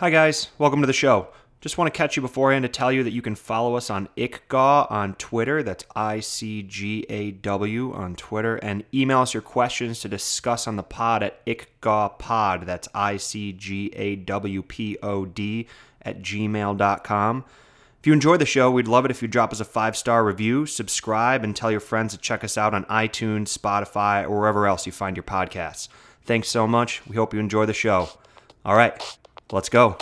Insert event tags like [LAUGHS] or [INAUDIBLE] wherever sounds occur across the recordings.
Hi, guys. Welcome to the show. Just want to catch you beforehand to tell you that you can follow us on ICGAW on Twitter. That's I C G A W on Twitter. And email us your questions to discuss on the pod at ICGAWPod. That's I C G A W P O D at gmail.com. If you enjoy the show, we'd love it if you drop us a five star review, subscribe, and tell your friends to check us out on iTunes, Spotify, or wherever else you find your podcasts. Thanks so much. We hope you enjoy the show. All right, let's go.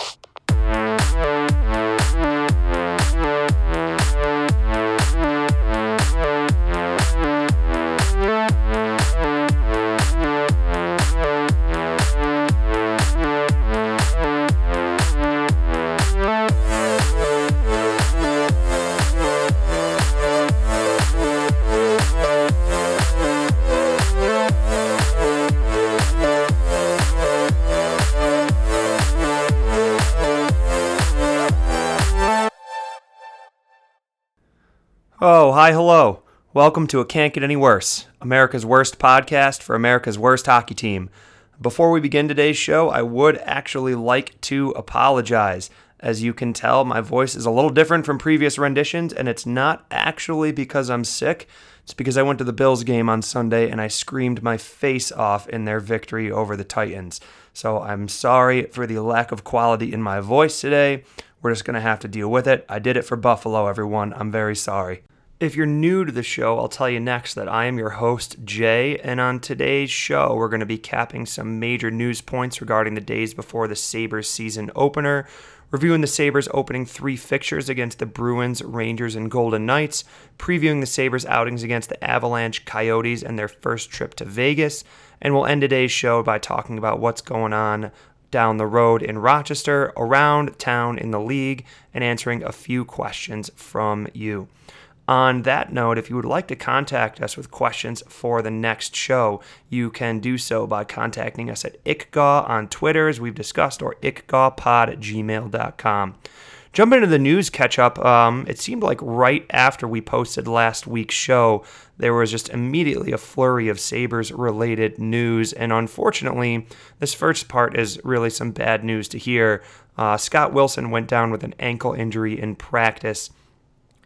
Hi, hello. Welcome to It Can't Get Any Worse, America's worst podcast for America's worst hockey team. Before we begin today's show, I would actually like to apologize. As you can tell, my voice is a little different from previous renditions, and it's not actually because I'm sick. It's because I went to the Bills game on Sunday and I screamed my face off in their victory over the Titans. So I'm sorry for the lack of quality in my voice today. We're just going to have to deal with it. I did it for Buffalo, everyone. I'm very sorry. If you're new to the show, I'll tell you next that I am your host, Jay, and on today's show, we're going to be capping some major news points regarding the days before the Sabres season opener, reviewing the Sabres opening three fixtures against the Bruins, Rangers, and Golden Knights, previewing the Sabres outings against the Avalanche, Coyotes, and their first trip to Vegas, and we'll end today's show by talking about what's going on down the road in Rochester, around town in the league, and answering a few questions from you. On that note, if you would like to contact us with questions for the next show, you can do so by contacting us at ICGAW on Twitter, as we've discussed, or ICGAWPod at gmail.com. Jump into the news catch up. Um, it seemed like right after we posted last week's show, there was just immediately a flurry of Sabres related news. And unfortunately, this first part is really some bad news to hear. Uh, Scott Wilson went down with an ankle injury in practice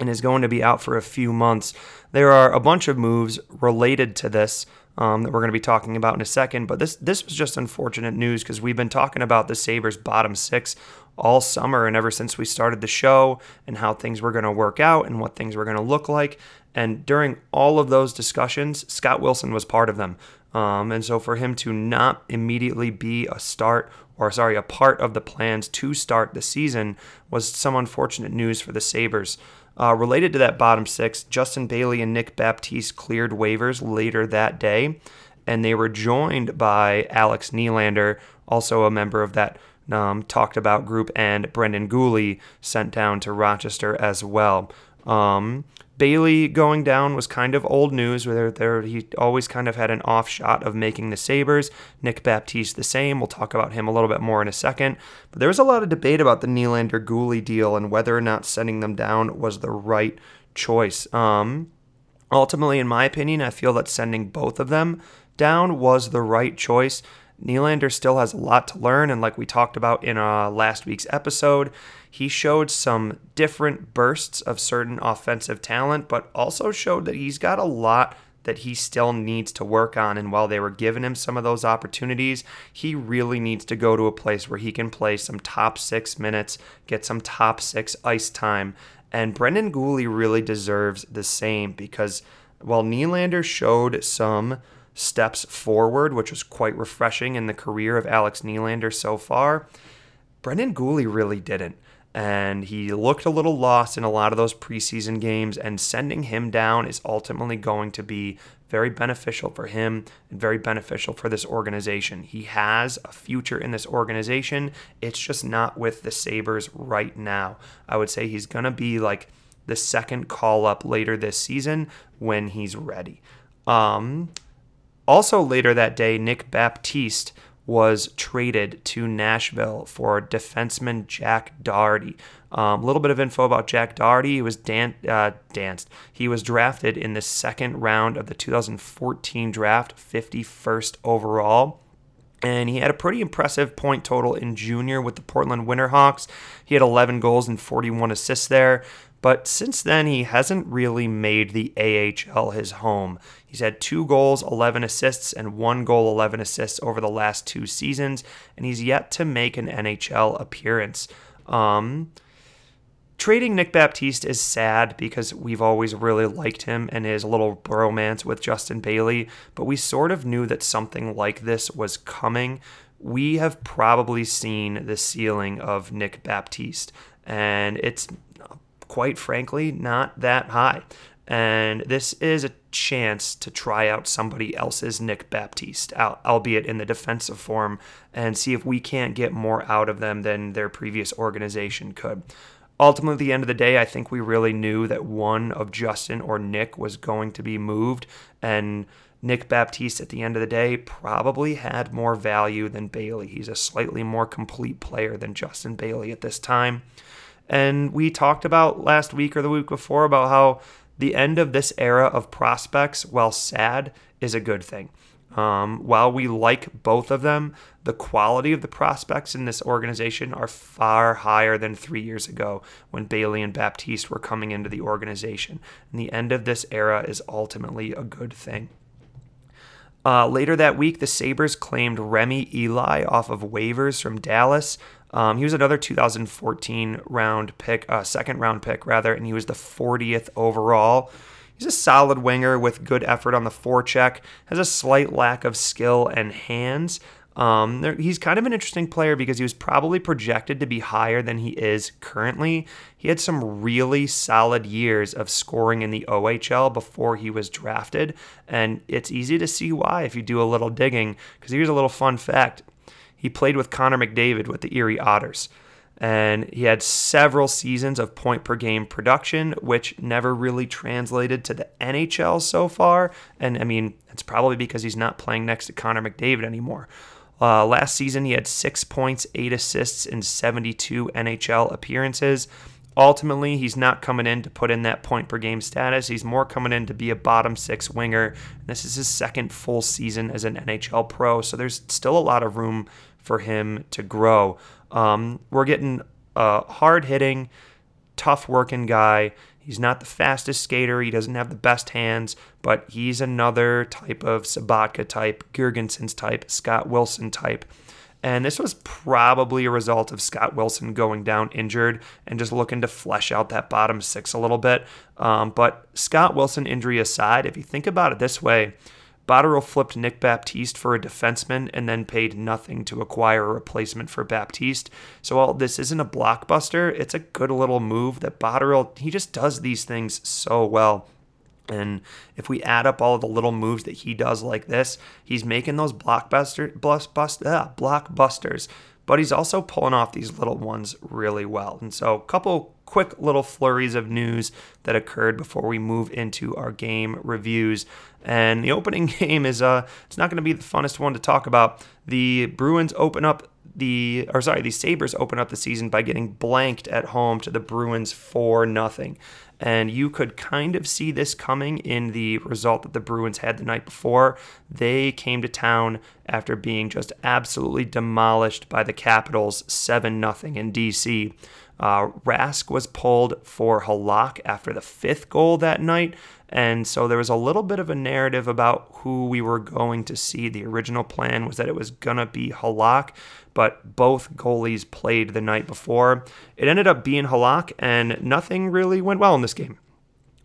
and is going to be out for a few months. There are a bunch of moves related to this um, that we're going to be talking about in a second, but this this was just unfortunate news because we've been talking about the Sabres bottom six all summer and ever since we started the show and how things were going to work out and what things were going to look like. And during all of those discussions, Scott Wilson was part of them. Um, and so for him to not immediately be a start or sorry, a part of the plans to start the season was some unfortunate news for the Sabres. Uh, related to that bottom six, Justin Bailey and Nick Baptiste cleared waivers later that day, and they were joined by Alex Nylander, also a member of that um, talked about group, and Brendan Guhle sent down to Rochester as well. Um, Bailey going down was kind of old news. Where there, he always kind of had an off shot of making the Sabres. Nick Baptiste the same. We'll talk about him a little bit more in a second. But there was a lot of debate about the Nylander Guhle deal and whether or not sending them down was the right choice. Um, ultimately, in my opinion, I feel that sending both of them down was the right choice. Nylander still has a lot to learn, and like we talked about in uh, last week's episode, he showed some different bursts of certain offensive talent, but also showed that he's got a lot that he still needs to work on. And while they were giving him some of those opportunities, he really needs to go to a place where he can play some top six minutes, get some top six ice time. And Brendan Guhle really deserves the same because while Nylander showed some steps forward, which was quite refreshing in the career of Alex Nylander so far, Brendan Guhle really didn't. And he looked a little lost in a lot of those preseason games, and sending him down is ultimately going to be very beneficial for him and very beneficial for this organization. He has a future in this organization. It's just not with the Sabres right now. I would say he's going to be like the second call up later this season when he's ready. Um, also, later that day, Nick Baptiste was traded to Nashville for defenseman Jack Doherty. A um, little bit of info about Jack Doherty. He was dan- uh, danced. He was drafted in the second round of the 2014 draft, 51st overall. And he had a pretty impressive point total in junior with the Portland Winterhawks. He had 11 goals and 41 assists there. But since then, he hasn't really made the AHL his home. He's had two goals, 11 assists, and one goal, 11 assists over the last two seasons, and he's yet to make an NHL appearance. Um, trading Nick Baptiste is sad because we've always really liked him and his little bromance with Justin Bailey, but we sort of knew that something like this was coming. We have probably seen the ceiling of Nick Baptiste, and it's quite frankly, not that high. And this is a chance to try out somebody else's Nick Baptiste, albeit in the defensive form, and see if we can't get more out of them than their previous organization could. Ultimately, at the end of the day, I think we really knew that one of Justin or Nick was going to be moved, and Nick Baptiste, at the end of the day, probably had more value than Bailey. He's a slightly more complete player than Justin Bailey at this time. And we talked about last week or the week before about how the end of this era of prospects, while sad, is a good thing. Um, while we like both of them, the quality of the prospects in this organization are far higher than three years ago when Bailey and Baptiste were coming into the organization. And the end of this era is ultimately a good thing. Uh, later that week, the Sabres claimed Remi Elie off of waivers from Dallas. Um, he was another 2014 round pick, uh, second round pick rather, and he was the 40th overall. He's a solid winger with good effort on the forecheck, has a slight lack of skill and hands. Um, there, he's kind of an interesting player because he was probably projected to be higher than he is currently. He had some really solid years of scoring in the OHL before he was drafted, and it's easy to see why if you do a little digging. Because here's a little fun fact he played with Connor McDavid with the Erie Otters. And he had several seasons of point per game production, which never really translated to the NHL so far. And I mean, it's probably because he's not playing next to Connor McDavid anymore. Uh, last season, he had six points, eight assists in 72 NHL appearances. Ultimately, he's not coming in to put in that point per game status. He's more coming in to be a bottom six winger. This is his second full season as an NHL pro, so there's still a lot of room for him to grow. Um, we're getting a hard hitting, tough working guy. He's not the fastest skater. He doesn't have the best hands, but he's another type of Sobotka type, Girgensons type, Scott Wilson type. And this was probably a result of Scott Wilson going down injured and just looking to flesh out that bottom six a little bit. Um, but Scott Wilson injury aside, if you think about it this way, Botterill flipped Nick Baptiste for a defenseman and then paid nothing to acquire a replacement for Baptiste. So while this isn't a blockbuster, it's a good little move that Botterill, he just does these things so well. And if we add up all the little moves that he does like this, he's making those blockbuster, bust, bust, ah, blockbusters. But he's also pulling off these little ones really well. And so, a couple quick little flurries of news that occurred before we move into our game reviews. And the opening [LAUGHS] game is uh it's not going to be the funnest one to talk about. The Bruins open up the or sorry, the Sabres open up the season by getting blanked at home to the Bruins for nothing. And you could kind of see this coming in the result that the Bruins had the night before. They came to town after being just absolutely demolished by the Capitals 7 0 in DC. Uh, Rask was pulled for Halak after the fifth goal that night. And so there was a little bit of a narrative about who we were going to see. The original plan was that it was going to be Halak, but both goalies played the night before. It ended up being Halak, and nothing really went well in this game.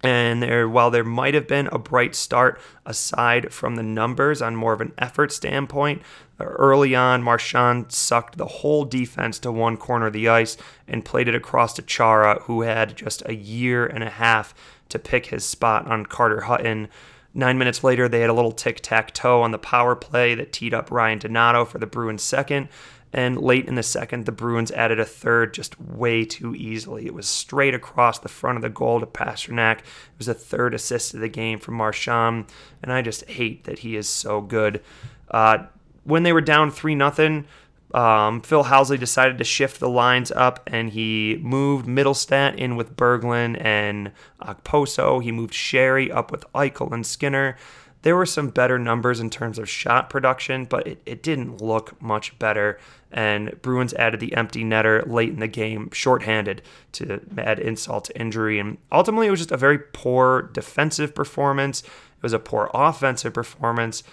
And there, while there might have been a bright start aside from the numbers on more of an effort standpoint, early on, Marchand sucked the whole defense to one corner of the ice and played it across to Chara, who had just a year and a half to pick his spot on Carter Hutton. Nine minutes later, they had a little tic tac toe on the power play that teed up Ryan Donato for the Bruins' second. And late in the second, the Bruins added a third just way too easily. It was straight across the front of the goal to Pastrnak. It was the third assist of the game from Marchand, and I just hate that he is so good. Uh, when they were down 3 0, um, Phil Housley decided to shift the lines up and he moved Mittelstadt in with Berglund and Okposo. He moved Sheary up with Eichel and Skinner there were some better numbers in terms of shot production, but it, it didn't look much better. And Bruins added the empty netter late in the game, shorthanded, to add insult to injury. And ultimately, it was just a very poor defensive performance. It was a poor offensive performance.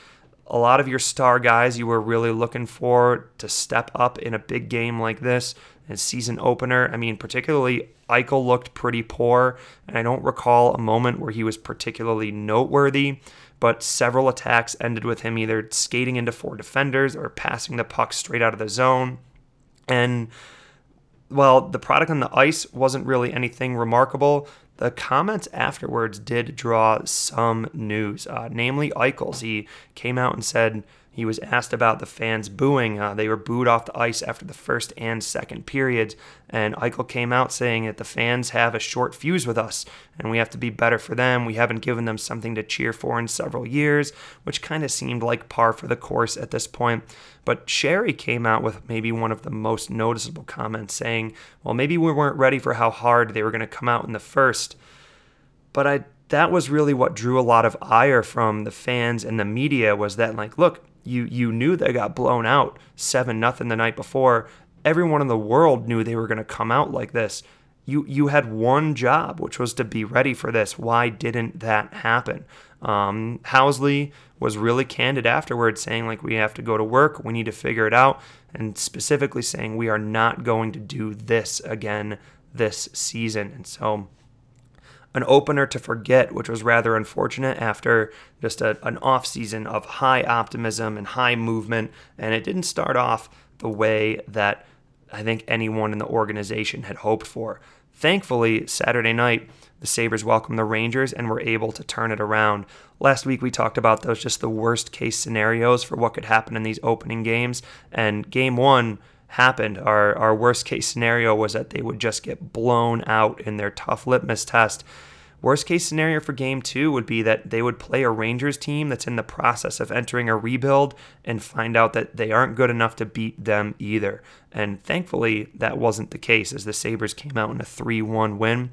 A lot of your star guys you were really looking for to step up in a big game like this, a season opener. I mean, particularly Eichel looked pretty poor, and I don't recall a moment where he was particularly noteworthy but several attacks ended with him either skating into four defenders or passing the puck straight out of the zone. And well, the product on the ice wasn't really anything remarkable, the comments afterwards did draw some news, uh, namely Eichel's. He came out and said, he was asked about the fans booing. Uh, they were booed off the ice after the first and second periods. And Eichel came out saying that the fans have a short fuse with us and we have to be better for them. We haven't given them something to cheer for in several years, which kind of seemed like par for the course at this point. But Sheary came out with maybe one of the most noticeable comments saying, well, maybe we weren't ready for how hard they were going to come out in the first. But I that was really what drew a lot of ire from the fans and the media was that like look you you knew they got blown out seven nothing the night before. Everyone in the world knew they were going to come out like this. You you had one job, which was to be ready for this. Why didn't that happen? Um, Housley was really candid afterwards, saying like we have to go to work, we need to figure it out, and specifically saying we are not going to do this again this season. And so an opener to forget, which was rather unfortunate after just a, an off season of high optimism and high movement. And it didn't start off the way that I think anyone in the organization had hoped for. Thankfully, Saturday night, the Sabres welcomed the Rangers and were able to turn it around. Last week, we talked about those just the worst case scenarios for what could happen in these opening games. And game one, happened. Our our worst case scenario was that they would just get blown out in their tough litmus test. Worst case scenario for game two would be that they would play a Rangers team that's in the process of entering a rebuild and find out that they aren't good enough to beat them either. And thankfully, that wasn't the case as the Sabres came out in a 3 1 win.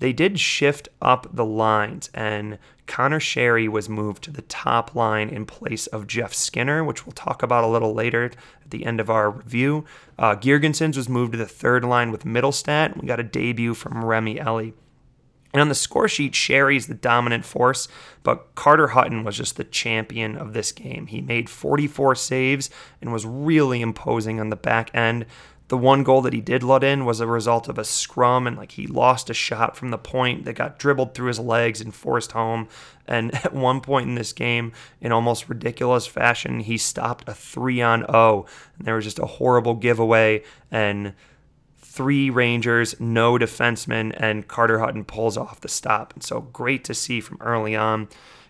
They did shift up the lines, and Conor Sheary was moved to the top line in place of Jeff Skinner, which we'll talk about a little later at the end of our review. Uh, Girgensons was moved to the third line with Mittelstadt. We got a debut from Remi Elie. And on the score sheet, Sheary's the dominant force, but Carter Hutton was just the champion of this game. He made 44 saves and was really imposing on the back end. The one goal that he did let in was a result of a scrum, and like he lost a shot from the point that got dribbled through his legs and forced home. And [LAUGHS] at one point in this game, in almost ridiculous fashion, he stopped a three on O, and there was just a horrible giveaway and three Rangers, no defensemen, and Carter Hutton pulls off the stop. And so great to see from early on.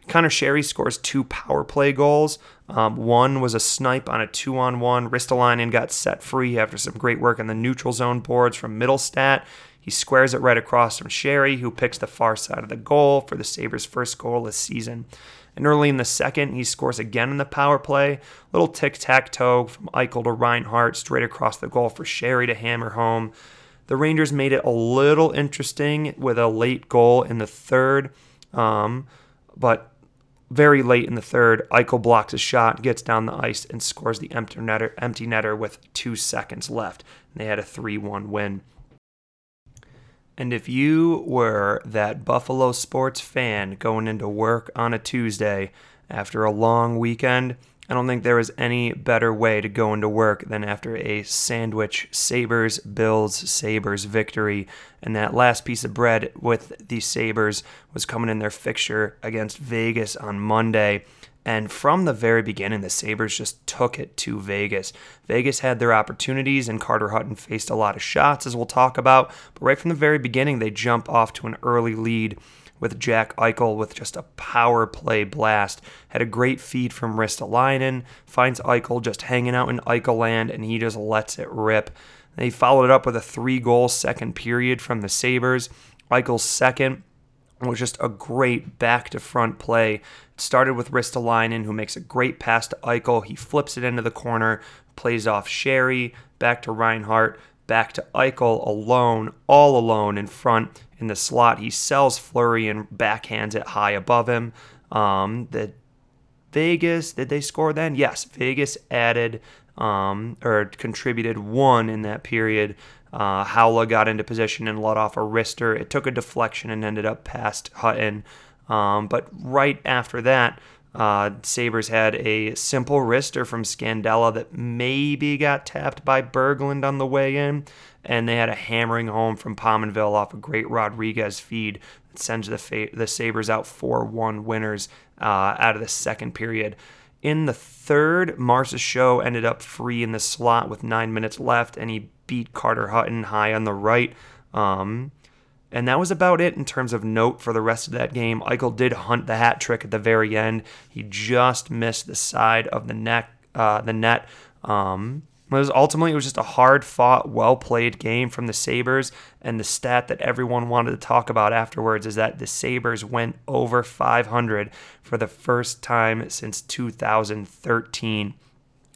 Conor Sheary scores two power play goals. Um, one was a snipe on a two on one. Ristolainen got set free after some great work on the neutral zone boards from Mittelstadt. He squares it right across from Sheary, who picks the far side of the goal for the Sabres' first goal this season. And early in the second, he scores again in the power play. Little tic tac toe from Eichel to Reinhart, straight across the goal for Sheary to hammer home. The Rangers made it a little interesting with a late goal in the third, um, but very late in the third, Eichel blocks a shot, gets down the ice, and scores the empty netter, empty netter with two seconds left. And they had a 3 1 win. And if you were that Buffalo sports fan going into work on a Tuesday after a long weekend, I don't think there was any better way to go into work than after a sandwich Sabres, Bills, Sabres victory. And that last piece of bread with the Sabres was coming in their fixture against Vegas on Monday. And from the very beginning, the Sabres just took it to Vegas. Vegas had their opportunities, and Carter Hutton faced a lot of shots, as we'll talk about. But right from the very beginning, they jump off to an early lead with Jack Eichel with just a power play blast. Had a great feed from Ristolainen, finds Eichel just hanging out in Eichel land, and he just lets it rip. They followed it up with a three goal second period from the Sabres. Eichel's second was just a great back to front play. It started with Ristolainen, who makes a great pass to Eichel. He flips it into the corner, plays off Sheary, back to Reinhart, back to Eichel alone, all alone in front in the slot. He sells Fleury and backhands it high above him. Um, the Vegas, did they score then? Yes, Vegas added um, or contributed one in that period. Uh, Haula got into position and let off a wrister. It took a deflection and ended up past Hutton. Um, but right after that, uh, Sabres had a simple wrister from Scandella that maybe got tapped by Berglund on the way in. And they had a hammering home from Pominville off a great Rodriguez feed that sends the, fa- the Sabres out 4 1 winners uh, out of the second period. In the third, Marchessault ended up free in the slot with nine minutes left, and he beat Carter Hutton high on the right. Um, and that was about it in terms of note for the rest of that game. Eichel did hunt the hat trick at the very end. He just missed the side of the neck, uh, the net. Um, it was ultimately it was just a hard fought, well played game from the Sabres. And the stat that everyone wanted to talk about afterwards is that the Sabres went over 500 for the first time since 2013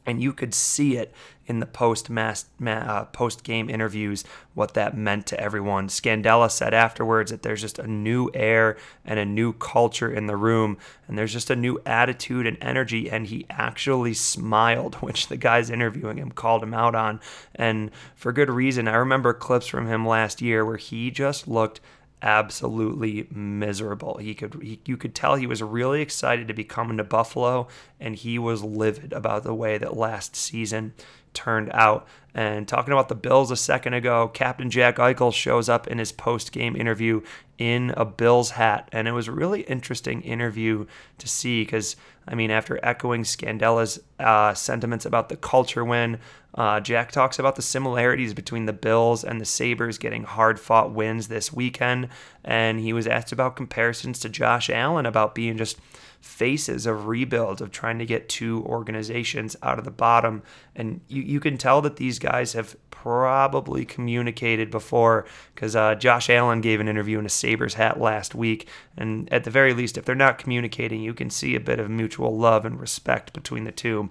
and you could see it in the post uh, post game interviews what that meant to everyone. Scandella said afterwards that there's just a new air and a new culture in the room, and there's just a new attitude and energy. And he actually smiled, [LAUGHS] which the guys interviewing him called him out on, and for good reason. I remember clips from him last year where he just looked absolutely miserable. He could he, you could tell he was really excited to be coming to Buffalo and he was livid about the way that last season turned out. And talking about the Bills a second ago, Captain Jack Eichel shows up in his post-game interview in a Bills hat, and it was a really interesting interview to see because I mean, after echoing Scandella's uh, sentiments about the culture win, uh, Jack talks about the similarities between the Bills and the Sabres getting hard fought wins this weekend. And he was asked about comparisons to Josh Allen about being just faces of rebuild, of trying to get two organizations out of the bottom. And you, you can tell that these guys have probably communicated before because uh, Josh Allen gave an interview in a Sabres hat last week. And at the very least, if they're not communicating, you can see a bit of mutual love and respect between the two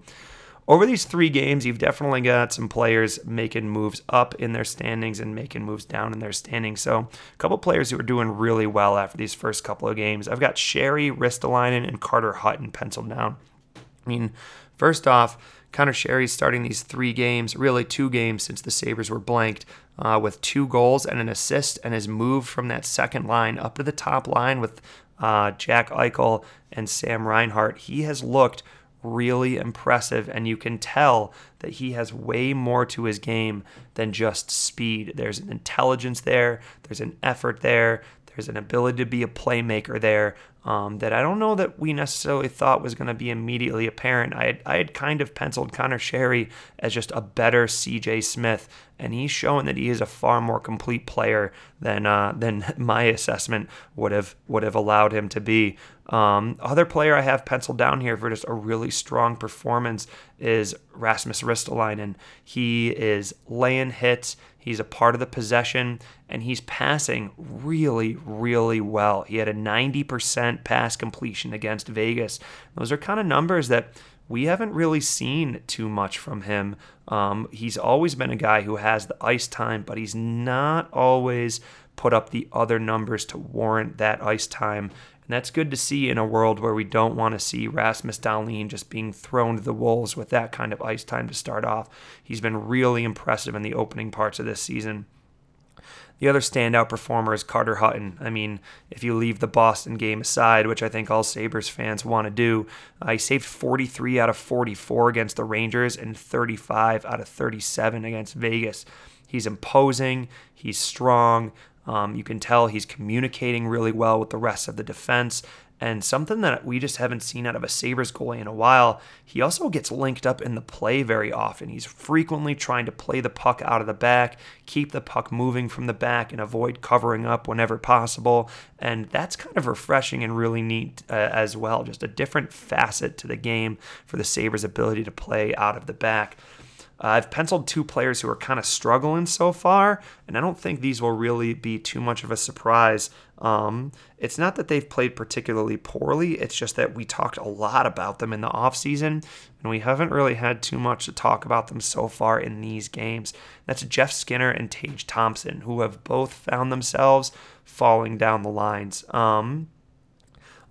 over these three games, you've definitely got some players making moves up in their standings and making moves down in their standings. So, a couple players who are doing really well after these first couple of games. I've got Sheary, Ristolainen, and Carter Hutton penciled down. I mean, first off, Conor Sheary's starting these three games, really two games since the Sabres were blanked, uh, with two goals and an assist, and has moved from that second line up to the top line with uh, Jack Eichel and Sam Reinhart. He has looked really impressive, and you can tell that he has way more to his game than just speed. There's an intelligence there, there's an effort there, there's an ability to be a playmaker there um, that I don't know that we necessarily thought was going to be immediately apparent. I had, I had kind of penciled Conor Sheary as just a better CJ Smith, and he's shown that he is a far more complete player than uh, than [LAUGHS] my assessment would have would have allowed him to be. Um, other player I have penciled down here for just a really strong performance is Rasmus Ristolainen. He is laying hits. He's a part of the possession and he's passing really, really well. He had a 90% pass completion against Vegas. Those are kind of numbers that we haven't really seen too much from him. Um, he's always been a guy who has the ice time, but he's not always put up the other numbers to warrant that ice time. And that's good to see in a world where we don't want to see Rasmus Dahlin just being thrown to the wolves with that kind of ice time to start off. He's been really impressive in the opening parts of this season. The other standout performer is Carter Hutton. I mean, if you leave the Boston game aside, which I think all Sabres fans want to do, uh, he saved 43 out of 44 against the Rangers and 35 out of 37 against Vegas. He's imposing, he's strong, um, you can tell he's communicating really well with the rest of the defense. And something that we just haven't seen out of a Sabres goalie in a while, he also gets linked up in the play very often. He's frequently trying to play the puck out of the back, keep the puck moving from the back, and avoid covering up whenever possible. And that's kind of refreshing and really neat uh, as well. Just a different facet to the game for the Sabres' ability to play out of the back. Uh, I've penciled two players who are kind of struggling so far, and I don't think these will really be too much of a surprise. Um, it's not that they've played particularly poorly, it's just that we talked a lot about them in the offseason, and we haven't really had too much to talk about them so far in these games. That's Jeff Skinner and Tage Thompson, who have both found themselves falling down the lines. Um,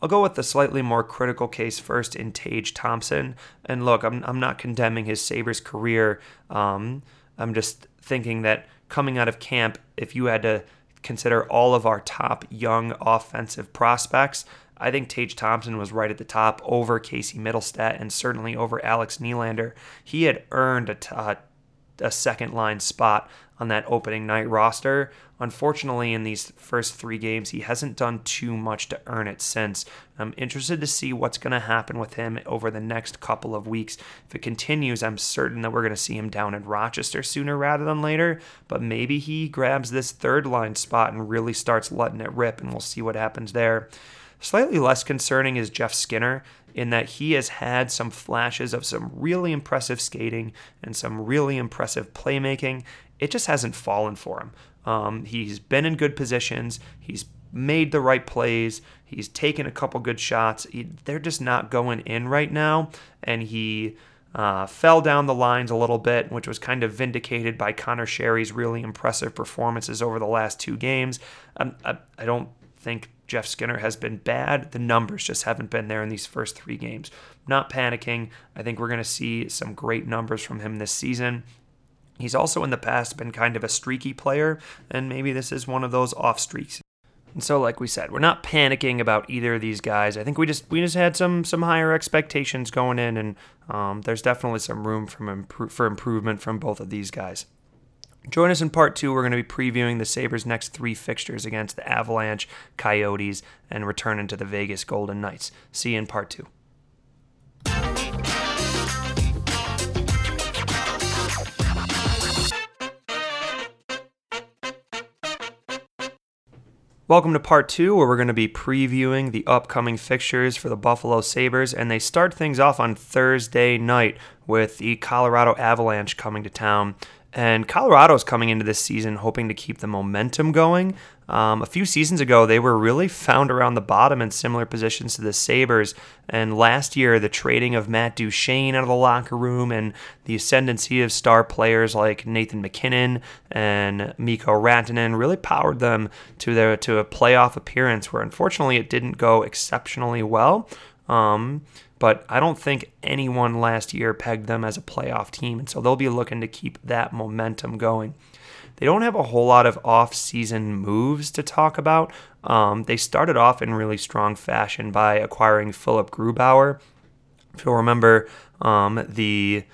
I'll go with the slightly more critical case first in Tage Thompson. And look, I'm, I'm not condemning his Sabres career. Um, I'm just thinking that coming out of camp, if you had to consider all of our top young offensive prospects, I think Tage Thompson was right at the top over Casey Mittelstadt and certainly over Alex Nylander. He had earned a, t- uh, a second line spot on that opening night roster. Unfortunately, in these first three games, he hasn't done too much to earn it since. I'm interested to see what's going to happen with him over the next couple of weeks. If it continues, I'm certain that we're going to see him down in Rochester sooner rather than later, but maybe he grabs this third line spot and really starts letting it rip, and we'll see what happens there. Slightly less concerning is Jeff Skinner in that he has had some flashes of some really impressive skating and some really impressive playmaking. It just hasn't fallen for him. Um, he's been in good positions. He's made the right plays. He's taken a couple good shots. He, they're just not going in right now. And he uh, fell down the lines a little bit, which was kind of vindicated by Conor Sheary's really impressive performances over the last two games. Um, I, I don't think Jeff Skinner has been bad. The numbers just haven't been there in these first three games. Not panicking. I think we're going to see some great numbers from him this season. He's also in the past been kind of a streaky player, and maybe this is one of those off streaks. And so, like we said, we're not panicking about either of these guys. I think we just we just had some some higher expectations going in, and um, there's definitely some room for, for improvement from both of these guys. Join us in part two. We're going to be previewing the Sabres' next three fixtures against the Avalanche, Coyotes, and returning to the Vegas Golden Knights. See you in part two. Welcome to part two, where we're going to be previewing the upcoming fixtures for the Buffalo Sabres, and they start things off on Thursday night with the Colorado Avalanche coming to town. And Colorado's coming into this season hoping to keep the momentum going. Um, a few seasons ago, they were really found around the bottom in similar positions to the Sabres. And last year, the trading of Matt Duchene out of the locker room and the ascendancy of star players like Nathan MacKinnon and Mikko Rantanen really powered them to their to a playoff appearance where unfortunately it didn't go exceptionally well. Um, but I don't think anyone last year pegged them as a playoff team. And so they'll be looking to keep that momentum going. They don't have a whole lot of off-season moves to talk about. Um, they started off in really strong fashion by acquiring Philip Grubauer. If you'll remember, um, the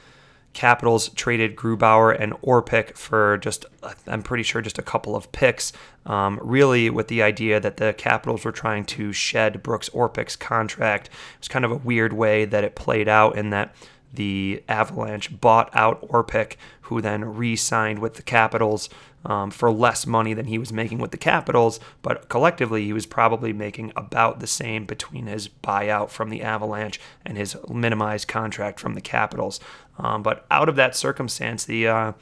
Capitals traded Grubauer and Orpik for just, I'm pretty sure, just a couple of picks, um, really with the idea that the Capitals were trying to shed Brooks Orpik's contract. It was kind of a weird way that it played out in that the Avalanche bought out Orpik, who then re signed with the Capitals um, for less money than he was making with the Capitals, but collectively he was probably making about the same between his buyout from the Avalanche and his minimized contract from the Capitals. Um, but out of that circumstance, the uh,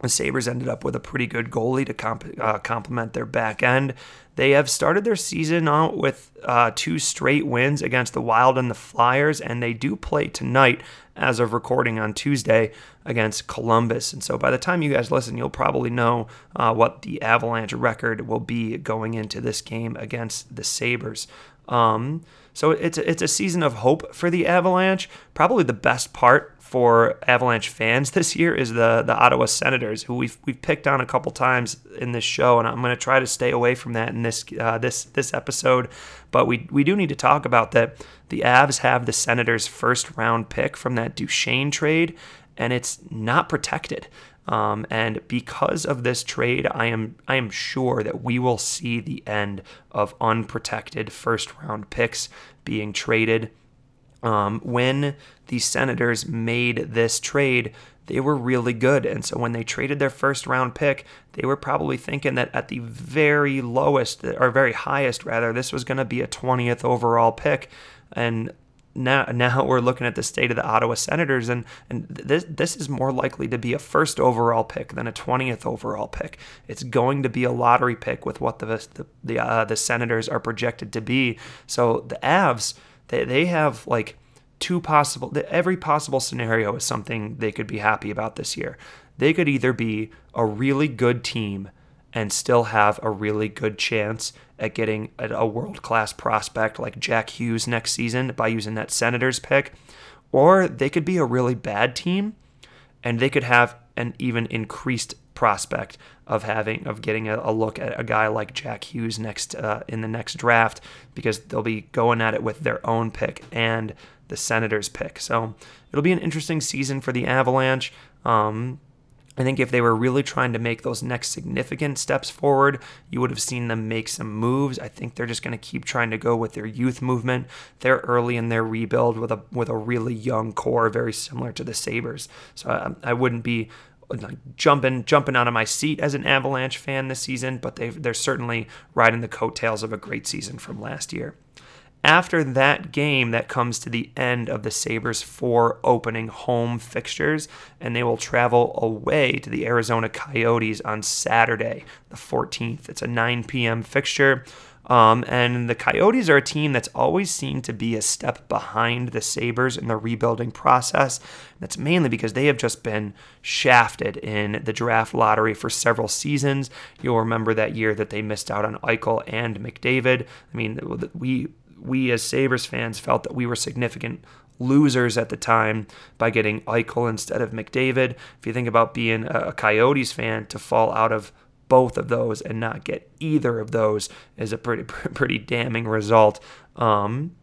the Sabres ended up with a pretty good goalie to comp- uh, complement their back end. They have started their season out with uh, two straight wins against the Wild and the Flyers, and they do play tonight as of recording on Tuesday against Columbus. And so by the time you guys listen, you'll probably know uh, what the Avalanche record will be going into this game against the Sabres. Um, so it's it's a season of hope for the Avalanche. Probably the best part for Avalanche fans [LAUGHS] this year is the the Ottawa Senators, who we've we've picked on a couple times in this show, and I'm going to try to stay away from that in this uh, this this episode. But we we do need to talk about that. The Avs have the Senators' first round pick from that Duchene trade, and it's not protected. Um, and because of this trade, I am I am sure that we will see the end of unprotected first round picks being traded um, when the Senators made this trade, they were really good. And so when they traded their first round pick, they were probably thinking that at the very lowest, or very highest rather, this was going to be a 20th overall pick. And now, now we're looking at the state of the Ottawa Senators, and, and this, this is more likely to be a first overall pick than a 20th overall pick. It's going to be a lottery pick with what the, the, the, uh, the Senators are projected to be. So the Avs they, they have like two possible, every possible scenario is something they could be happy about this year. They could either be a really good team and still have a really good chance at getting a, world class prospect like Jack Hughes next season by using that Senators pick, or they could be a really bad team and they could have an even increased prospect of having of getting a, a look at a guy like Jack Hughes next uh, in the next draft because they'll be going at it with their own pick and the Senators pick. So it'll be an interesting season for the Avalanche. Um, I think if they were really trying to make those next significant steps forward, you would have seen them make some moves. I think they're just going to keep trying to go with their youth movement. They're early in their rebuild with a with a really young core, very similar to the Sabres. So I, I wouldn't be uh, like jumping jumping out of my seat as an Avalanche fan this season, but they they're certainly riding the coattails of a great season from last year. After that game, that comes to the end of the Sabres' four opening home fixtures, and they will travel away to the Arizona Coyotes on Saturday, the 14th. It's a 9 p.m. fixture. Um, and the Coyotes are a team that's always seemed to be a step behind the Sabres in the rebuilding process. That's mainly because they have just been shafted in the draft lottery for several seasons. You'll remember that year that they missed out on Eichel and McDavid. I mean, we we as Sabres fans felt that we were significant losers at the time by getting Eichel instead of McDavid. If you think about being a Coyotes fan, to fall out of both of those and not get either of those is a pretty [LAUGHS] pretty damning result. Um,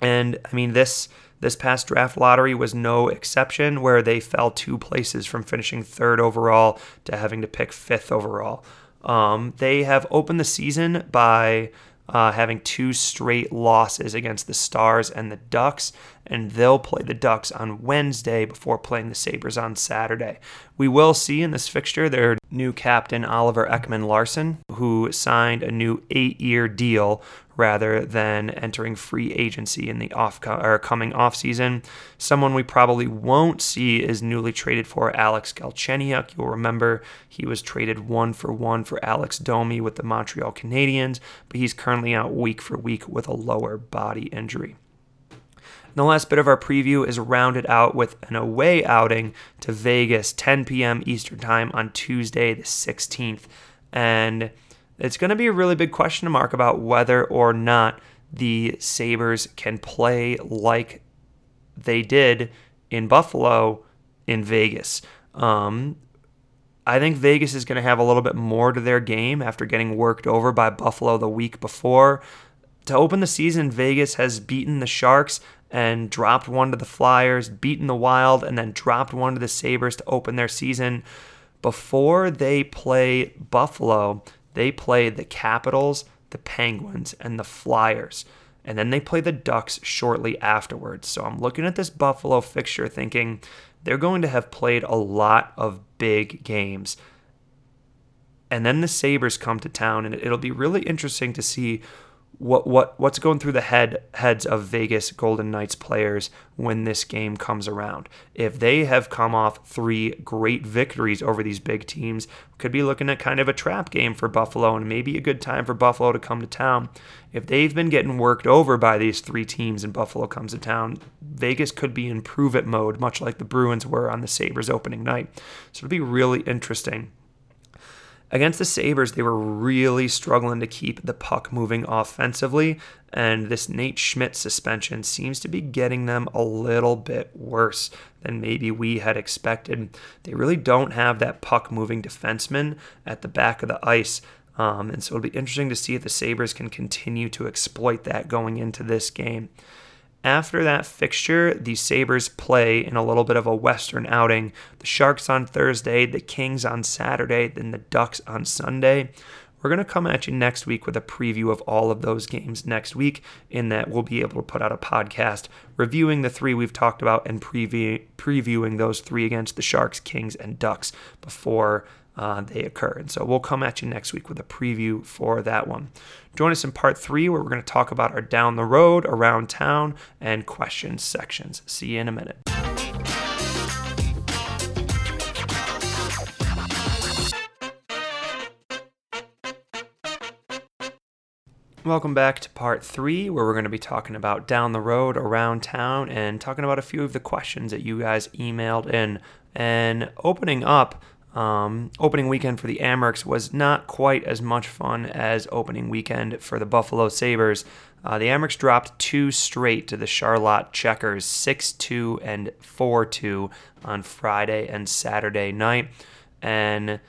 and I mean this this past draft lottery was no exception, where they fell two places from finishing third overall to having to pick fifth overall. Um, they have opened the season by uh, having two straight losses against the Stars and the Ducks, and they'll play the Ducks on Wednesday before playing the Sabres on Saturday. We will see in this fixture their new captain, Oliver Ekman Larsson, who signed a new eight year deal rather than entering free agency in the off or coming off season. Someone we probably won't see is newly traded for Alex Galchenyuk. You'll remember he was traded one for one for Alex Domi with the Montreal Canadiens, but he's currently out week for week with a lower body injury. The last bit of our preview is rounded out with an away outing to Vegas, 10 p.m. Eastern Time on Tuesday, the 16th. And it's going to be a really big question mark about whether or not the Sabres can play like they did in Buffalo in Vegas. Um, I think Vegas is going to have a little bit more to their game after getting worked over by Buffalo the week before. To open the season, Vegas has beaten the Sharks and dropped one to the Flyers, beaten the Wild, and then dropped one to the Sabres to open their season. Before they play Buffalo, they play the Capitals, the Penguins, and the Flyers. And then they play the Ducks shortly afterwards. So I'm looking at this Buffalo fixture thinking they're going to have played a lot of big games. And then the Sabres come to town, and it'll be really interesting to see what what what's going through the head heads of Vegas Golden Knights players when this game comes around. If they have come off three great victories over these big teams, could be looking at kind of a trap game for Buffalo and maybe a good time for Buffalo to come to town. If they've been getting worked over by these three teams and Buffalo comes to town, Vegas could be in prove it mode, much like the Bruins were on the Sabres opening night. So it'll be really interesting Against the Sabres, they were really struggling to keep the puck moving offensively, and this Nate Schmidt suspension seems to be getting them a little bit worse than maybe we had expected. They really don't have that puck moving defenseman at the back of the ice. Um, and so it'll be interesting to see if the Sabres can continue to exploit that going into this game. After that fixture, the Sabres play in a little bit of a Western outing. The Sharks on Thursday, the Kings on Saturday, then the Ducks on Sunday. We're going to come at you next week with a preview of all of those games next week, in that we'll be able to put out a podcast reviewing the three we've talked about and preview, previewing those three against the Sharks, Kings, and Ducks before uh, they occur. And so we'll come at you next week with a preview for that one. Join us in part three, where we're going to talk about our down the road, around town, and questions sections. See you in a minute. Welcome back to part three, where we're going to be talking about down the road, around town, and talking about a few of the questions that you guys emailed in. And opening up Um, opening weekend for the Amerks was not quite as much fun as opening weekend for the Buffalo Sabres. Uh, the Amerks dropped two straight to the Charlotte Checkers, 6 2 and 4 2 on Friday and Saturday night. And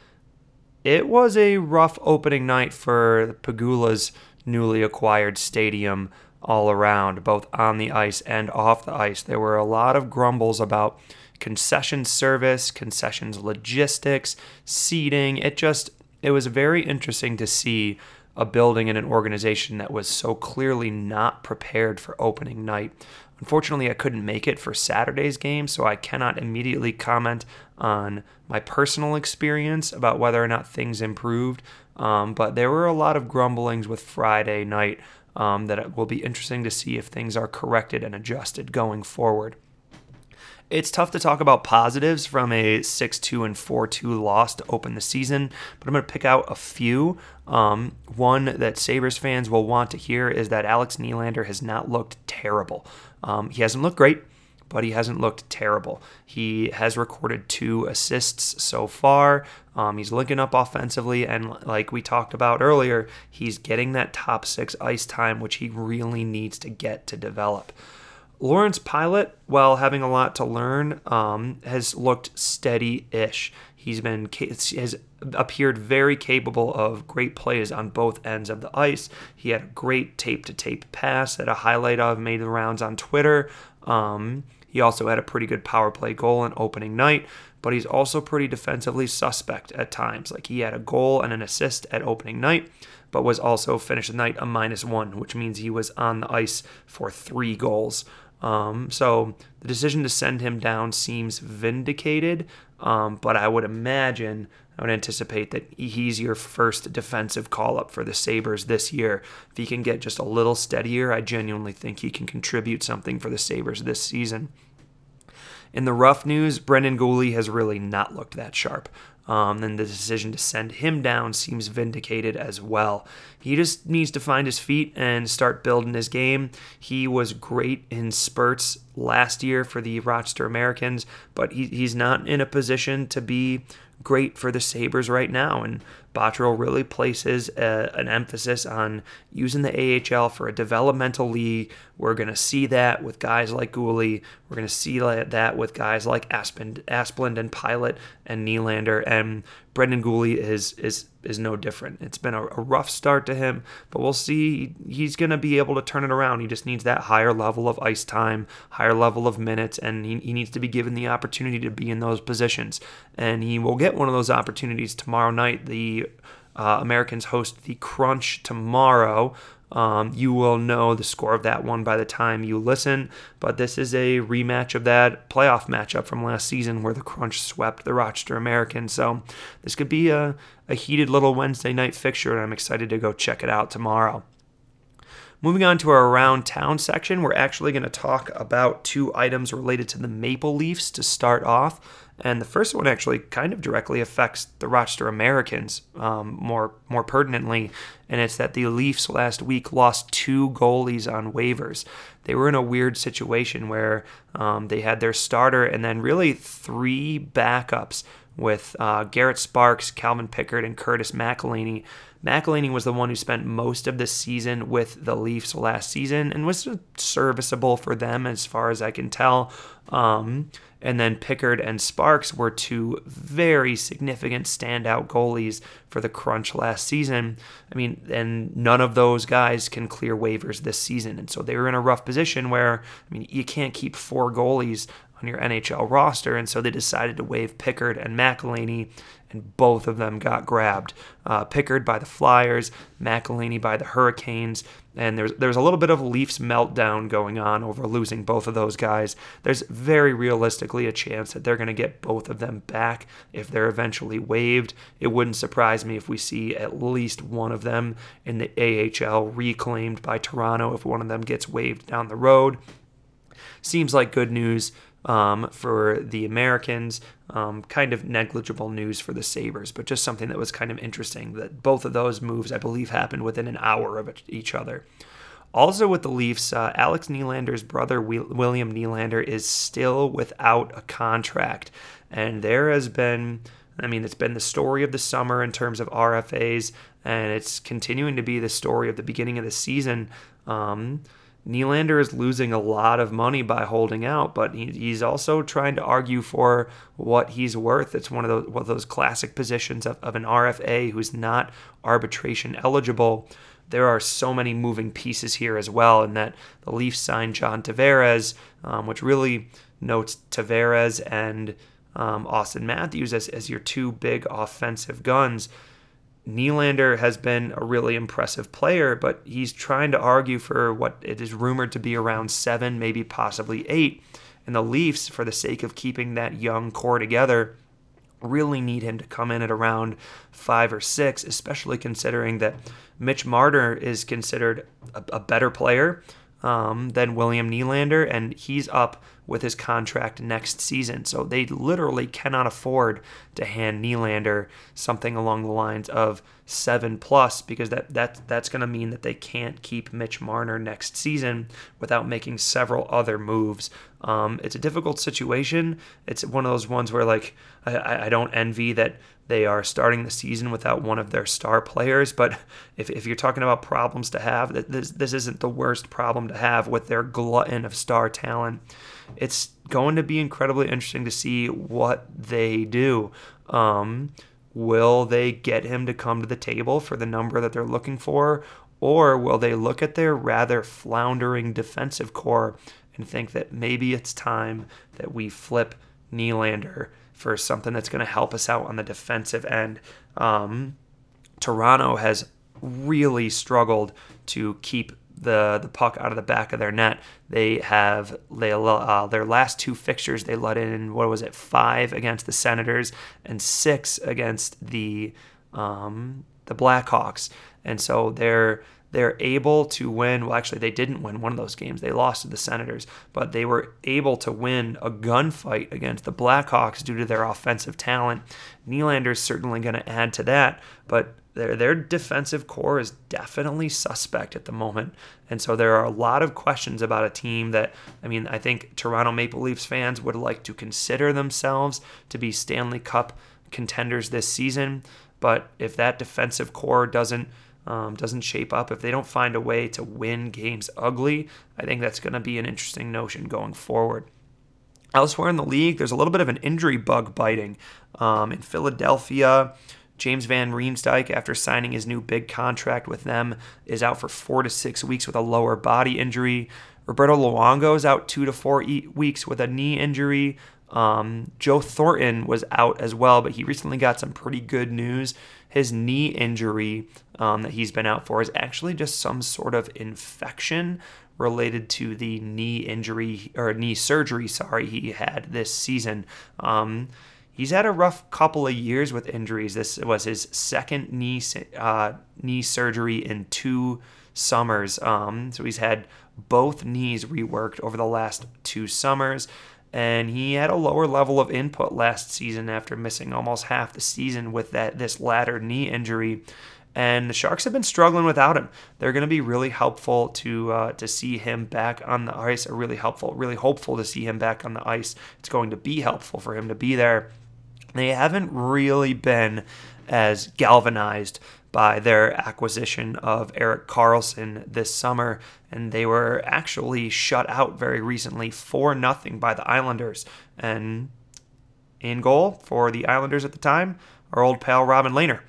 it was a rough opening night for Pegula's newly acquired stadium all around, both on the ice and off the ice. There were a lot of grumbles about concession service, concessions logistics, seating. It just it was very interesting to see a building and an organization that was so clearly not prepared for opening night. Unfortunately, I couldn't make it for Saturday's game, so I cannot immediately comment on my personal experience about whether or not things improved. Um, but there were a lot of grumblings with Friday night um, that it will be interesting to see if things are corrected and adjusted going forward. It's tough to talk about positives from a 6 2 and 4 2 loss to open the season, but I'm going to pick out a few. Um, one that Sabres fans will want to hear is that Alex Nylander has not looked terrible. Um, he hasn't looked great, but he hasn't looked terrible. He has recorded two assists so far. Um, he's linking up offensively, and like we talked about earlier, he's getting that top six ice time, which he really needs to get to develop. Lawrence Pilut, while having a lot to learn, um, has looked steady-ish. He's been has appeared very capable of great plays on both ends of the ice. He had a great tape-to-tape pass that a highlight of made the rounds on Twitter. Um, he also had a pretty good power play goal on opening night, but he's also pretty defensively suspect at times. Like he had a goal and an assist at opening night, but was also finished the night a minus one, which means he was on the ice for three goals. Um, so the decision to send him down seems vindicated, um, but I would imagine, I would anticipate that he's your first defensive call up for the Sabres this year. If he can get just a little steadier, I genuinely think he can contribute something for the Sabres this season. In the rough news, Brendan Guhle has really not looked that sharp. Um, then the decision to send him down seems vindicated as well. He just needs to find his feet and start building his game. He was great in spurts last year for the Rochester Americans, but he, he's not in a position to be great for the Sabres right now. And Botterill really places a, an emphasis on using the AHL for a developmental league. We're going to see that with guys like Guhle. We're going to see that with guys like Aspen, Asplund and Pilut and Nylander. And Brendan Guhle is is is no different. It's been a, a rough start to him, but we'll see. He's going to be able to turn it around. He just needs that higher level of ice time, higher level of minutes, and he, he needs to be given the opportunity to be in those positions. And he will get one of those opportunities tomorrow night. The uh, Americans host the Crunch tomorrow. Um, you will know the score of that one by the time you listen, but this is a rematch of that playoff matchup from last season where the Crunch swept the Rochester Americans. So this could be a, a heated little Wednesday night fixture, and I'm excited to go check it out tomorrow. Moving on to our around town section, we're actually going to talk about two items related to the Maple Leafs to start off. And the first one actually kind of directly affects the Rochester Americans um, more more pertinently, and it's that the Leafs last week lost two goalies on waivers. They were in a weird situation where um, they had their starter and then really three backups with uh, Garrett Sparks, Calvin Pickard, and Curtis McElhinney. McElhinney was the one who spent most of the season with the Leafs last season and was serviceable for them as far as I can tell. Um, and then Pickard and Sparks were two very significant standout goalies for the Crunch last season. I mean, and none of those guys can clear waivers this season. And so they were in a rough position where, I mean, you can't keep four goalies on your NHL roster. And so they decided to waive Pickard and McElhinney and both of them got grabbed. Uh, Pickard by the Flyers, McElhinney by the Hurricanes, and there's there's a little bit of Leafs meltdown going on over losing both of those guys. There's very realistically a chance that they're going to get both of them back if they're eventually waived. It wouldn't surprise me if we see at least one of them in the AHL reclaimed by Toronto if one of them gets waived down the road. Seems like good news um, for the Americans. Um, kind of negligible news for the Sabres, but just something that was kind of interesting that both of those moves, I believe, happened within an hour of each other. Also, with the Leafs, uh, Alex Nylander's brother, William Nylander, is still without a contract. And there has been I mean, it's been the story of the summer in terms of RFAs, and it's continuing to be the story of the beginning of the season. Um, Nylander is losing a lot of money by holding out, but he, he's also trying to argue for what he's worth. It's one of those, one of those classic positions of, of an RFA who's not arbitration eligible. There are so many moving pieces here as well, in that the Leafs signed John Tavares, um, which really notes Tavares and um, Auston Matthews as, as your two big offensive guns. Nylander has been a really impressive player, but he's trying to argue for what it is rumored to be around seven, maybe possibly eight. And the Leafs, for the sake of keeping that young core together, really need him to come in at around five or six, especially considering that Mitch Marner is considered a, a better player um, than William Nylander, and he's up with his contract next season. So they literally cannot afford to hand Nylander something along the lines of seven plus because that, that that's going to mean that they can't keep Mitch Marner next season without making several other moves. Um, it's a difficult situation. It's one of those ones where like I, I don't envy that they are starting the season without one of their star players. But if, if you're talking about problems to have, this, this isn't the worst problem to have with their glutton of star talent. It's going to be incredibly interesting to see what they do. Um, will they get him to come to the table for the number that they're looking for? Or will they look at their rather floundering defensive core and think that maybe it's time that we flip Nylander for something that's going to help us out on the defensive end. Um, Toronto has really struggled to keep the the puck out of the back of their net. They have they uh, their last two fixtures they let in what was it five against the Senators and six against the um, the Blackhawks, and so they're they're able to win. Well, actually, they didn't win one of those games. They lost to the Senators, but they were able to win a gunfight against the Blackhawks due to their offensive talent. Nylander's certainly going to add to that, but their their defensive core is definitely suspect at the moment. And so there are a lot of questions about a team that I mean, I think Toronto Maple Leafs fans would like to consider themselves to be Stanley Cup contenders this season, but if that defensive core doesn't um, doesn't shape up, if they don't find a way to win games ugly, I think that's going to be an interesting notion going forward. Elsewhere in the league, there's a little bit of an injury bug biting. Um, in Philadelphia, James Van Riemsdyk, after signing his new big contract with them, is out for four to six weeks with a lower body injury. Roberto Luongo is out two to four weeks with a knee injury. Um, Joe Thornton was out as well, but he recently got some pretty good news. His knee injury um, that he's been out for is actually just some sort of infection related to the knee injury or knee surgery, sorry, he had this season. Um, he's had a rough couple of years with injuries. This was his second knee uh, knee surgery in two summers. Um, so he's had both knees reworked over the last two summers and he had a lower level of input last season after missing almost half the season with that this latter knee injury. And the Sharks have been struggling without him. They're going to be really helpful to uh, to see him back on the ice. Really helpful, really hopeful to see him back on the ice. It's going to be helpful for him to be there. They haven't really been as galvanized by their acquisition of Erik Karlsson this summer, and they were actually shut out very recently for nothing by the Islanders. And in goal for the Islanders at the time, our old pal Robin Lehner.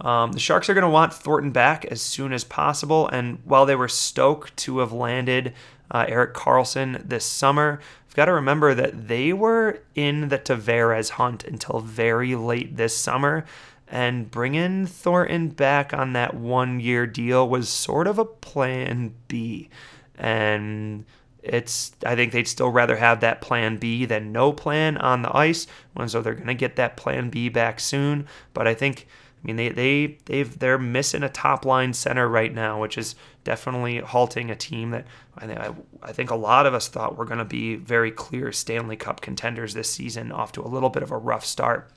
Um, the Sharks are going to want Thornton back as soon as possible, and while they were stoked to have landed uh, Erik Karlsson this summer, got to remember that they were in the Tavares hunt until very late this summer and bringing Thornton back on that one year deal was sort of a plan B. And it's I think they'd still rather have that plan B than no plan on the ice. And so they're gonna get that plan B back soon. But I think mean they they they've they're missing a top line center right now, which is definitely halting a team that I, I think a lot of us thought were going to be very clear Stanley Cup contenders this season, off to a little bit of a rough start.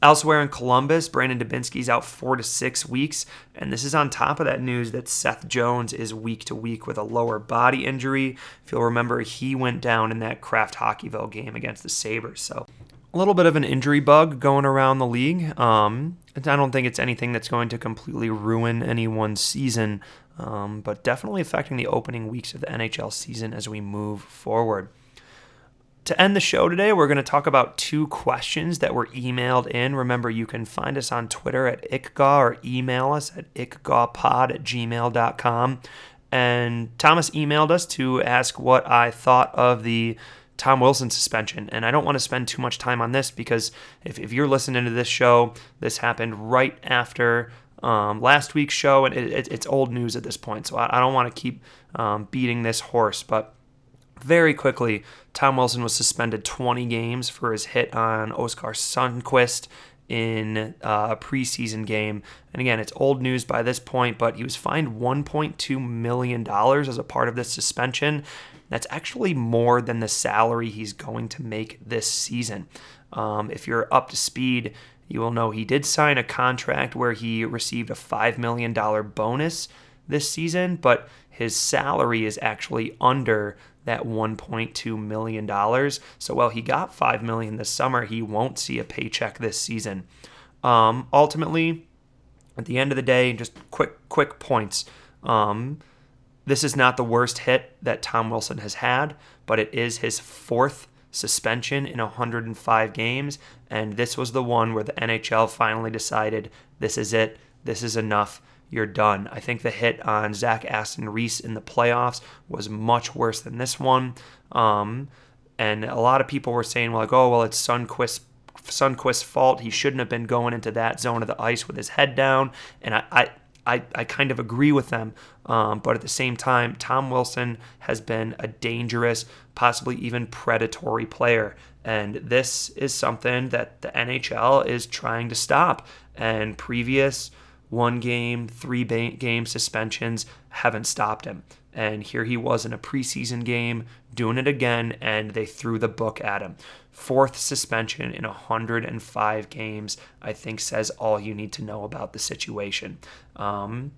Elsewhere in Columbus, Brandon Dubinsky's out four to six weeks, and this is on top of that news that Seth Jones is week to week with a lower body injury. If you'll remember, he went down in that Kraft Hockeyville game against the Sabres. So a little bit of an injury bug going around the league. Um, I don't think it's anything that's going to completely ruin anyone's season, um, but definitely affecting the opening weeks of the NHL season as we move forward. To end the show today, we're going to talk about two questions that were emailed in. Remember, you can find us on Twitter at ICGAW or email us at icgawpod at gmail.com. And Thomas emailed us to ask what I thought of the Tom Wilson suspension. And I don't want to spend too much time on this because if, if you're listening to this show, this happened right after um, last week's show, and it, it, it's old news at this point. So I, I don't want to keep um, beating this horse. But very quickly, Tom Wilson was suspended 20 games for his hit on Oskar Sundqvist in a preseason game. And again, it's old news by this point, but he was fined $1.2 million as a part of this suspension. That's actually more than the salary he's going to make this season. Um, if you're up to speed, you will know he did sign a contract where he received a $5 million bonus this season, but his salary is actually under that 1.2 million dollars. So while he got 5 million this summer, he won't see a paycheck this season. Um, ultimately, at the end of the day, just quick quick points. Um, this is not the worst hit that Tom Wilson has had, but it is his fourth suspension in 105 games, and this was the one where the NHL finally decided this is it, this is enough, you're done. I think the hit on Zach Aston Reese in the playoffs was much worse than this one. Um, and a lot of people were saying, like, oh, well, it's Sundqvist Sundqvist's fault. He shouldn't have been going into that zone of the ice with his head down. And I, I I, I kind of agree with them. Um, but at the same time, Tom Wilson has been a dangerous, possibly even predatory player. And this is something that the NHL is trying to stop. And previous one game, three game suspensions haven't stopped him. And here he was in a preseason game doing it again, and they threw the book at him. Fourth suspension in 105 games, I think, says all you need to know about the situation. Um,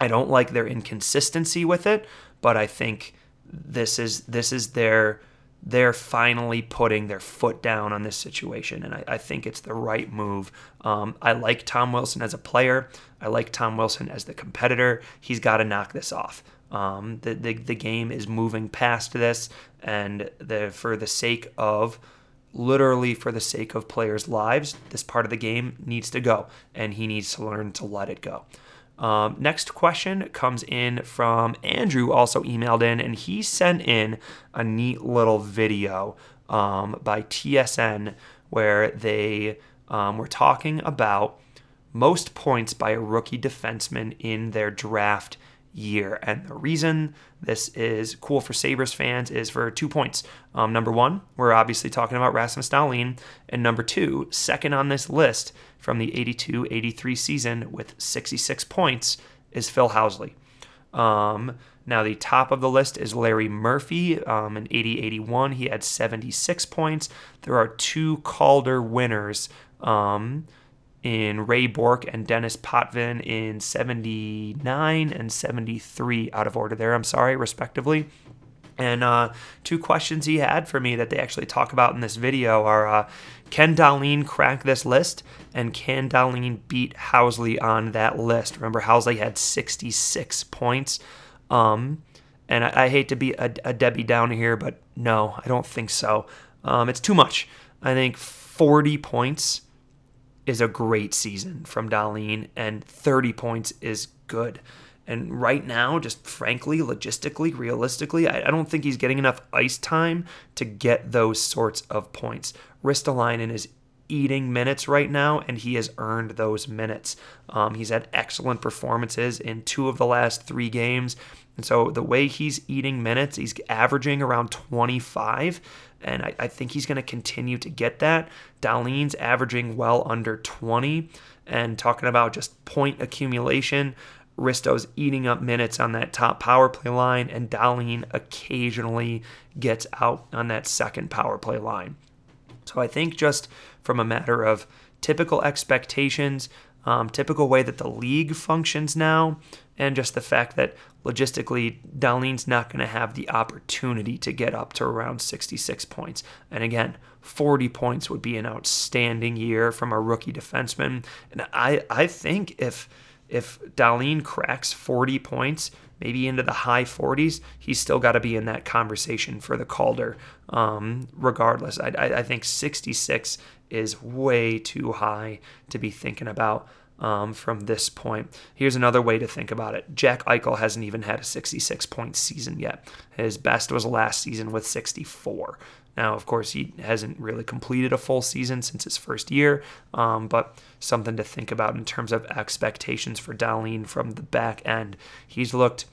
I don't like their inconsistency with it, but I think this is this is their they're finally putting their foot down on this situation, and I, I think it's the right move. Um, I like Tom Wilson as a player. I like Tom Wilson as the competitor. He's got to knock this off. Um, the, the the game is moving past this, and the for the sake of literally for the sake of players' lives, this part of the game needs to go, and he needs to learn to let it go. Um, next question comes in from Andrew, also emailed in, and he sent in a neat little video um, by TSN where they um, were talking about most points by a rookie defenseman in their draft year. And the reason this is cool for Sabres fans is for two points. Um, number one, we're obviously talking about Rasmus Dahlin. And number two, second on this list from the 82 83 season with 66 points is Phil Housley. Um, now, the top of the list is Larry Murphy um, in 80 81. He had 76 points. There are two Calder winners. Um, in Ray Bourque and Denis Potvin in 79 and 73 out of order there, I'm sorry, respectively. And uh, two questions he had for me that they actually talk about in this video are uh, Can Dahlin crack this list? And can Dahlin beat Housley on that list? Remember, Housley had 66 points. Um, and I, I, hate to be a, a, Debbie Downer here, but no, I don't think so. Um, it's too much. I think 40 points is a great season from Dahlin, and 30 points is good. And right now, just frankly, logistically, realistically, I, I don't think he's getting enough ice time to get those sorts of points. Ristolainen is eating minutes right now, and he has earned those minutes. Um, he's had excellent performances in two of the last three games. And so the way he's eating minutes, he's averaging around 25 and I, I think he's going to continue to get that. Dahlin's averaging well under 20, and talking about just point accumulation. Risto's eating up minutes on that top power play line, and Dahlin occasionally gets out on that second power play line. So I think just from a matter of typical expectations, um, typical way that the league functions now, and just the fact that logistically, Dahlin's not going to have the opportunity to get up to around 66 points. And again, 40 points would be an outstanding year from a rookie defenseman. And I, I think if if Dahlin cracks 40 points, maybe into the high 40s, he's still got to be in that conversation for the Calder. Um, regardless, I, I, I think 66 is way too high to be thinking about um, from this point. Here's another way to think about it Jack Eichel hasn't even had a 66 point season yet. His best was last season with 64. Now, of course, he hasn't really completed a full season since his first year, um, but something to think about in terms of expectations for Dahlin from the back end. He's looked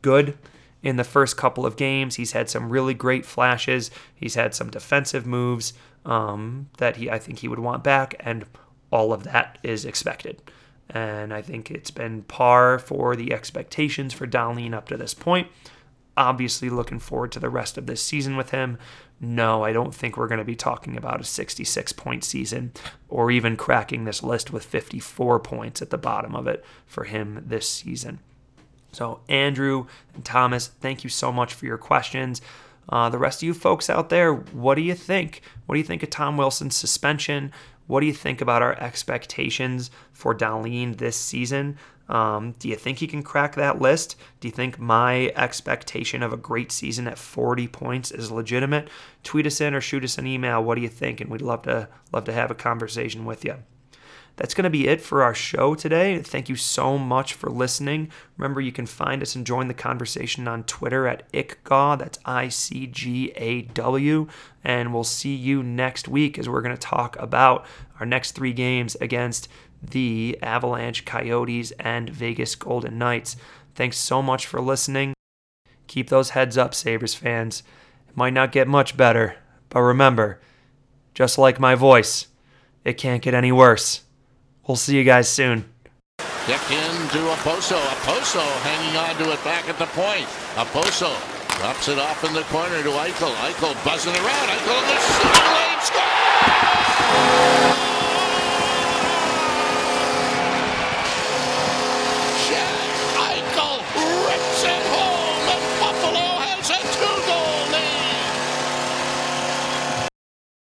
good in the first couple of games. He's had some really great flashes. He's had some defensive moves um, that he I think he would want back, and all of that is expected. And I think it's been par for the expectations for Dahlin up to this point. Obviously, looking forward to the rest of this season with him. No, I don't think we're going to be talking about a 66 point season or even cracking this list with 54 points at the bottom of it for him this season. So, Andrew and Thomas, thank you so much for your questions. Uh, the rest of you folks out there, what do you think? What do you think of Tom Wilson's suspension? What do you think about our expectations for Dahlin this season? Um, do you think he can crack that list? Do you think my expectation of a great season at 40 points is legitimate? Tweet us in or shoot us an email. What do you think? And we'd love to love to have a conversation with you that's going to be it for our show today. Thank you so much for listening. Remember, you can find us and join the conversation on Twitter at ICGAW. That's I C G A W. And we'll see you next week as we're going to talk about our next three games against the Avalanche Coyotes and Vegas Golden Knights. Thanks so much for listening. Keep those heads up, Sabres fans. It might not get much better, but remember, just like my voice, it can't get any worse. We'll see you guys soon. Kick into Okposo. Okposo hanging on to it back at the point. Okposo drops it off in the corner to Eichel. Eichel buzzing around. Eichel in the lane. Score!